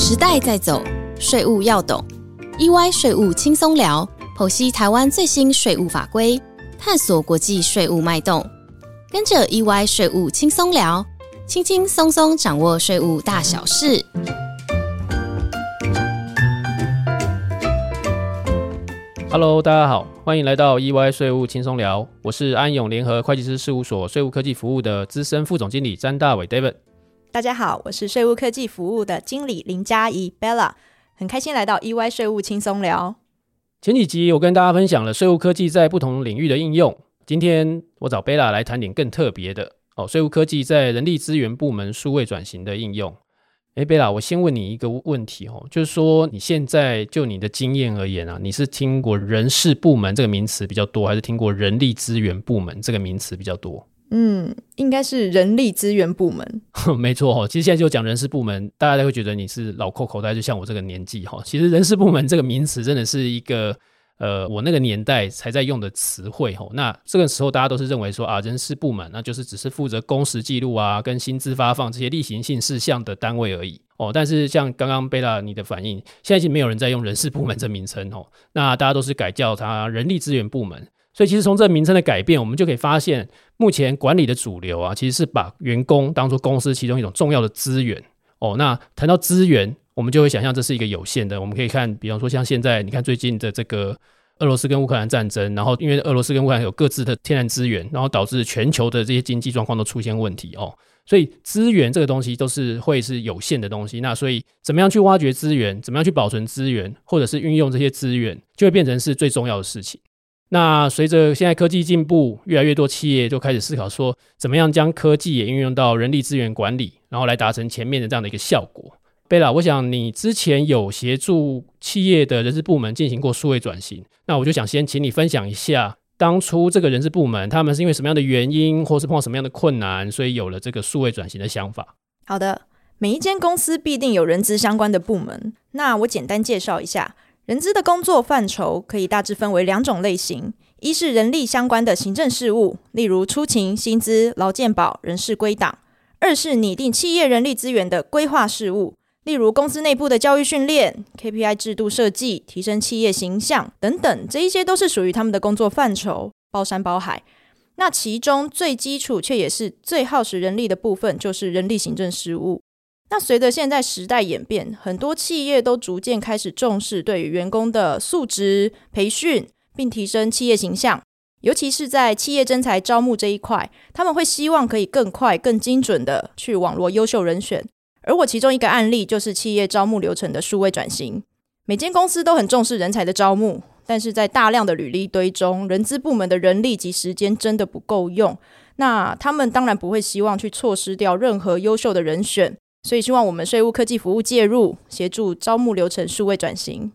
时代在走，税务要懂。EY 税务轻松聊，剖析台湾最新税务法规，探索国际税务脉动。跟着 EY 税务轻松聊，轻轻松松掌握税务大小事。Hello，大家好，欢迎来到 EY 税务轻松聊，我是安永联合会计师事务所税务科技服务的资深副总经理詹大伟 David。大家好，我是税务科技服务的经理林佳怡 Bella，很开心来到 EY 税务轻松聊。前几集我跟大家分享了税务科技在不同领域的应用，今天我找 Bella 来谈点更特别的哦，税务科技在人力资源部门数位转型的应用。哎，贝拉，我先问你一个问题哦，就是说你现在就你的经验而言啊，你是听过人事部门这个名词比较多，还是听过人力资源部门这个名词比较多？嗯，应该是人力资源部门。没错哈，其实现在就讲人事部门，大家都会觉得你是老扣口袋，就像我这个年纪哈。其实人事部门这个名词真的是一个。呃，我那个年代才在用的词汇哈，那这个时候大家都是认为说啊，人事部门那就是只是负责工时记录啊，跟薪资发放这些例行性事项的单位而已哦。但是像刚刚贝拉你的反应，现在已经没有人在用人事部门这名称哦，那大家都是改叫它人力资源部门。所以其实从这个名称的改变，我们就可以发现，目前管理的主流啊，其实是把员工当做公司其中一种重要的资源哦。那谈到资源。我们就会想象这是一个有限的。我们可以看，比方说像现在，你看最近的这个俄罗斯跟乌克兰战争，然后因为俄罗斯跟乌克兰有各自的天然资源，然后导致全球的这些经济状况都出现问题哦。所以资源这个东西都是会是有限的东西。那所以怎么样去挖掘资源，怎么样去保存资源，或者是运用这些资源，就会变成是最重要的事情。那随着现在科技进步，越来越多企业就开始思考说，怎么样将科技也运用到人力资源管理，然后来达成前面的这样的一个效果。贝拉，我想你之前有协助企业的人事部门进行过数位转型，那我就想先请你分享一下，当初这个人事部门他们是因为什么样的原因，或是碰到什么样的困难，所以有了这个数位转型的想法。好的，每一间公司必定有人资相关的部门，那我简单介绍一下，人资的工作范畴可以大致分为两种类型：一是人力相关的行政事务，例如出勤、薪资、劳健保、人事归档；二是拟定企业人力资源的规划事务。例如公司内部的教育训练、KPI 制度设计、提升企业形象等等，这一些都是属于他们的工作范畴，包山包海。那其中最基础却也是最耗时人力的部分，就是人力行政事务。那随着现在时代演变，很多企业都逐渐开始重视对于员工的素质培训，并提升企业形象，尤其是在企业征才招募这一块，他们会希望可以更快、更精准的去网络优秀人选。而我其中一个案例就是企业招募流程的数位转型。每间公司都很重视人才的招募，但是在大量的履历堆中，人资部门的人力及时间真的不够用。那他们当然不会希望去错失掉任何优秀的人选，所以希望我们税务科技服务介入，协助招募流程数位转型。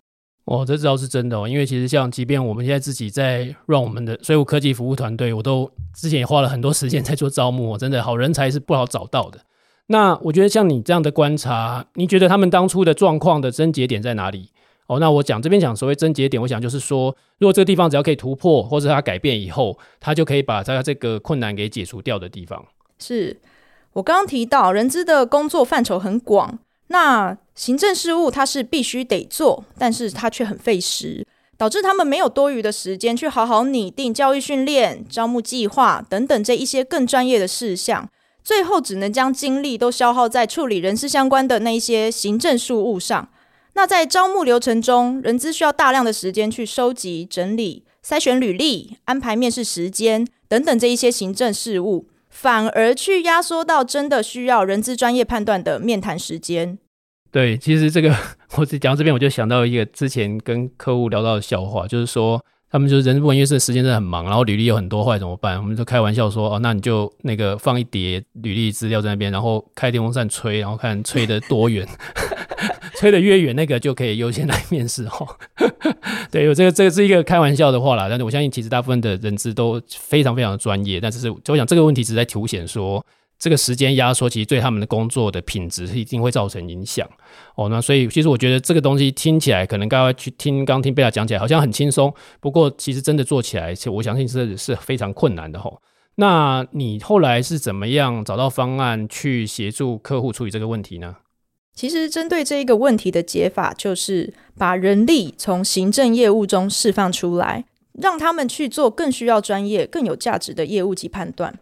哦，这倒是真的哦，因为其实像即便我们现在自己在让我们的税务科技服务团队，我都之前也花了很多时间在做招募，哦真的好人才是不好找到的。那我觉得像你这样的观察，你觉得他们当初的状况的症结点在哪里？哦，那我讲这边讲所谓症结点，我想就是说，如果这个地方只要可以突破，或者它改变以后，它就可以把它这个困难给解除掉的地方。是我刚刚提到，人资的工作范畴很广，那行政事务它是必须得做，但是它却很费时，导致他们没有多余的时间去好好拟定教育训练、招募计划等等这一些更专业的事项。最后只能将精力都消耗在处理人事相关的那一些行政事务上。那在招募流程中，人资需要大量的时间去收集、整理、筛选履历、安排面试时间等等这一些行政事务，反而去压缩到真的需要人资专业判断的面谈时间。对，其实这个 我讲到这边，我就想到一个之前跟客户聊到的笑话，就是说。他们就是人事部门，因为这时间真的很忙，然后履历有很多，坏怎么办？我们就开玩笑说，哦，那你就那个放一叠履历资料在那边，然后开电风扇吹，然后看吹得多远，吹得越远，那个就可以优先来面试哈。对，有这个这个是一个开玩笑的话啦，但是我相信其实大部分的人资都非常非常的专业，但是我想这个问题只是在凸显说。这个时间压缩，其实对他们的工作的品质是一定会造成影响哦。那所以，其实我觉得这个东西听起来，可能刚刚去听刚听贝拉讲起来，好像很轻松。不过，其实真的做起来，其实我相信是是非常困难的哈。那你后来是怎么样找到方案去协助客户处理这个问题呢？其实针对这一个问题的解法，就是把人力从行政业务中释放出来，让他们去做更需要专业、更有价值的业务及判断。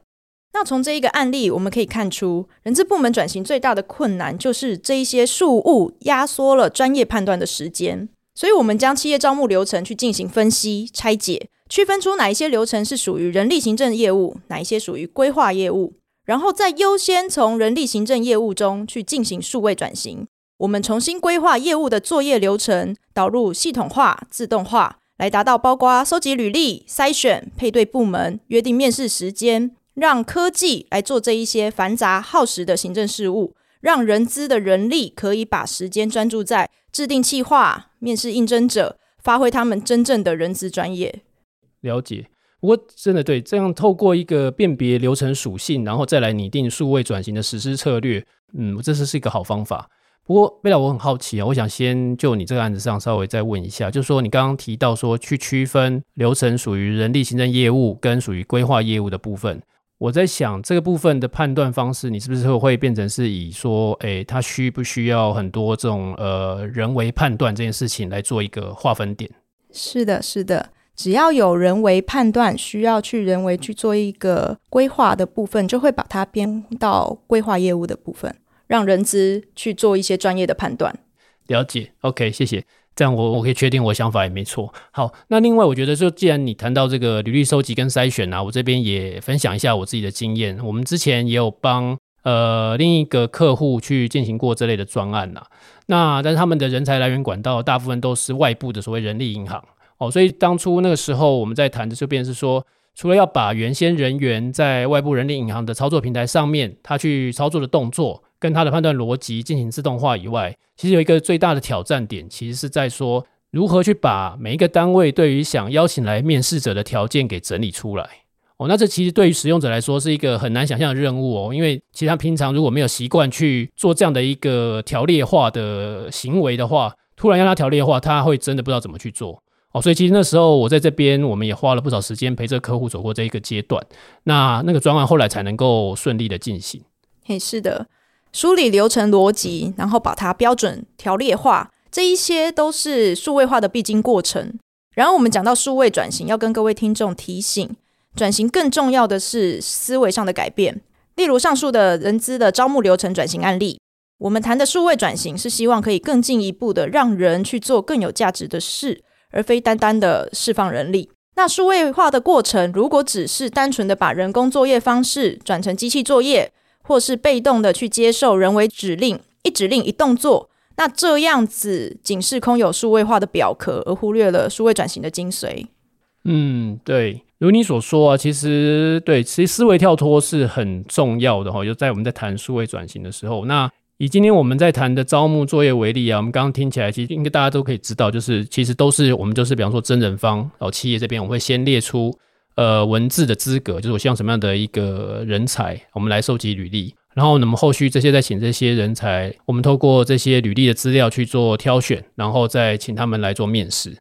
那从这一个案例，我们可以看出，人资部门转型最大的困难就是这一些事务压缩了专业判断的时间。所以，我们将企业招募流程去进行分析、拆解，区分出哪一些流程是属于人力行政业务，哪一些属于规划业务，然后再优先从人力行政业务中去进行数位转型。我们重新规划业务的作业流程，导入系统化、自动化，来达到包括收集履历、筛选、配对部门、约定面试时间，让科技来做这一些繁杂耗时的行政事务。让人资的人力可以把时间专注在制定计划、面试应征者，发挥他们真正的人资专业。了解，不过真的对这样透过一个辨别流程属性，然后再来拟定数位转型的实施策略，嗯，这是是一个好方法。不过贝拉，我很好奇啊，我想先就你这个案子上稍微再问一下，就是说你刚刚提到说去区分流程属于人力行政业务跟属于规划业务的部分。我在想这个部分的判断方式，你是不是会变成是以说，诶，它需不需要很多这种呃人为判断这件事情来做一个划分点？是的，是的，只要有人为判断需要去人为去做一个规划的部分，就会把它编到规划业务的部分，让人资去做一些专业的判断。了解，OK，谢谢。这样我我可以确定我想法也没错。好，那另外我觉得说，既然你谈到这个履历收集跟筛选啊，我这边也分享一下我自己的经验。我们之前也有帮呃另一个客户去进行过这类的专案呐。那但是他们的人才来源管道大部分都是外部的所谓人力银行哦，所以当初那个时候我们在谈的就变是说，除了要把原先人员在外部人力银行的操作平台上面他去操作的动作。跟他的判断逻辑进行自动化以外，其实有一个最大的挑战点，其实是在说如何去把每一个单位对于想邀请来面试者的条件给整理出来。哦，那这其实对于使用者来说是一个很难想象的任务哦，因为其实他平常如果没有习惯去做这样的一个条列化的行为的话，突然让他条列化，他会真的不知道怎么去做。哦，所以其实那时候我在这边，我们也花了不少时间陪着客户走过这一个阶段。那那个专案后来才能够顺利的进行。嘿，是的。梳理流程逻辑，然后把它标准条列化，这一些都是数位化的必经过程。然后我们讲到数位转型，要跟各位听众提醒，转型更重要的是思维上的改变。例如上述的人资的招募流程转型案例，我们谈的数位转型是希望可以更进一步的让人去做更有价值的事，而非单单的释放人力。那数位化的过程，如果只是单纯的把人工作业方式转成机器作业，或是被动的去接受人为指令，一指令一动作，那这样子仅是空有数位化的表壳，而忽略了数位转型的精髓。嗯，对，如你所说啊，其实对，其实思维跳脱是很重要的哈。就在我们在谈数位转型的时候，那以今天我们在谈的招募作业为例啊，我们刚刚听起来，其实应该大家都可以知道，就是其实都是我们就是比方说真人方，哦企业这边我会先列出。呃，文字的资格就是我希望什么样的一个人才，我们来收集履历，然后那么后续这些再请这些人才，我们透过这些履历的资料去做挑选，然后再请他们来做面试。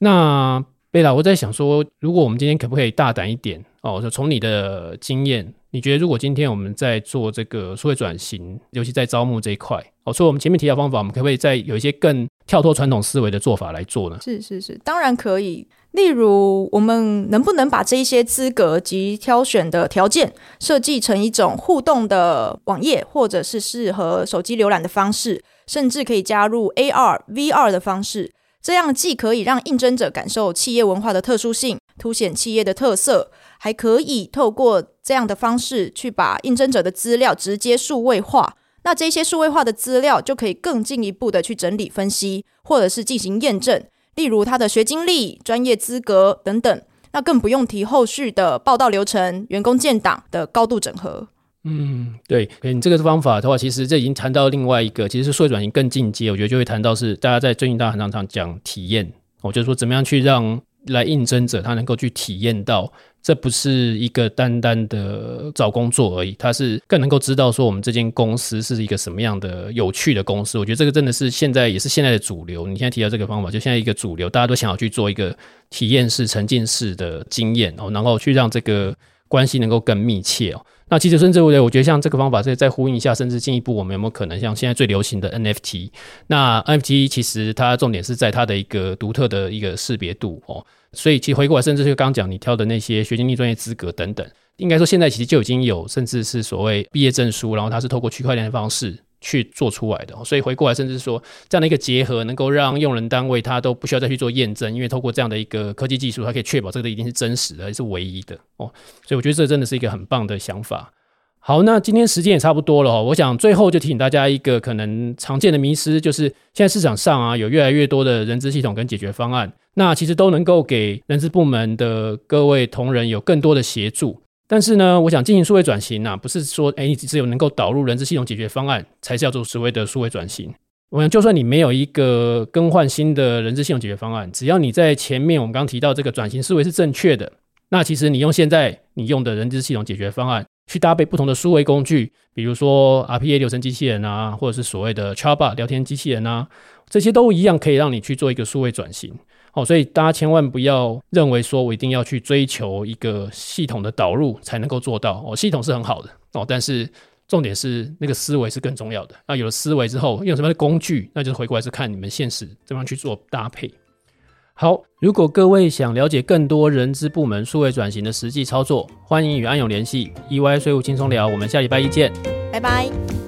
那贝拉，我在想说，如果我们今天可不可以大胆一点哦？就从你的经验，你觉得如果今天我们在做这个社会转型，尤其在招募这一块哦，所以我们前面提到方法，我们可不可以再有一些更跳脱传统思维的做法来做呢？是是是，当然可以。例如，我们能不能把这一些资格及挑选的条件设计成一种互动的网页，或者是适合手机浏览的方式，甚至可以加入 AR、VR 的方式？这样既可以让应征者感受企业文化的特殊性，凸显企业的特色，还可以透过这样的方式去把应征者的资料直接数位化。那这些数位化的资料就可以更进一步的去整理分析，或者是进行验证。例如他的学经历、专业资格等等，那更不用提后续的报道流程、员工建档的高度整合。嗯，对，你这个方法的话，其实这已经谈到另外一个，其实是数位转型更进阶。我觉得就会谈到是大家在最近大家很常常讲体验，我就说怎么样去让。来应征者，他能够去体验到，这不是一个单单的找工作而已，他是更能够知道说我们这间公司是一个什么样的有趣的公司。我觉得这个真的是现在也是现在的主流。你现在提到这个方法，就现在一个主流，大家都想要去做一个体验式、沉浸式的经验哦，然后去让这个关系能够更密切哦。那其实甚至我觉得像这个方法，再再呼应一下，甚至进一步，我们有没有可能像现在最流行的 NFT？那 NFT 其实它重点是在它的一个独特的一个识别度哦。所以其实回过来，甚至就刚刚讲你挑的那些学经历专业资格等等，应该说现在其实就已经有，甚至是所谓毕业证书，然后它是透过区块链的方式。去做出来的，所以回过来，甚至说这样的一个结合，能够让用人单位他都不需要再去做验证，因为透过这样的一个科技技术，它可以确保这个一定是真实的，是唯一的哦。所以我觉得这真的是一个很棒的想法。好，那今天时间也差不多了哦，我想最后就提醒大家一个可能常见的迷失，就是现在市场上啊有越来越多的人资系统跟解决方案，那其实都能够给人资部门的各位同仁有更多的协助。但是呢，我想进行数位转型啊，不是说哎，你只有能够导入人资系统解决方案，才是要做所谓的数位转型。我想，就算你没有一个更换新的人资系统解决方案，只要你在前面我们刚刚提到这个转型思维是正确的，那其实你用现在你用的人资系统解决方案去搭配不同的数位工具，比如说 RPA 流程机器人啊，或者是所谓的 Chatbot 聊天机器人啊，这些都一样可以让你去做一个数位转型。哦，所以大家千万不要认为说我一定要去追求一个系统的导入才能够做到哦，系统是很好的哦，但是重点是那个思维是更重要的。那有了思维之后，用什么样的工具，那就是回过来是看你们现实怎么样去做搭配。好，如果各位想了解更多人资部门数位转型的实际操作，欢迎与安永联系，EY 税务轻松聊。我们下礼拜一见，拜拜。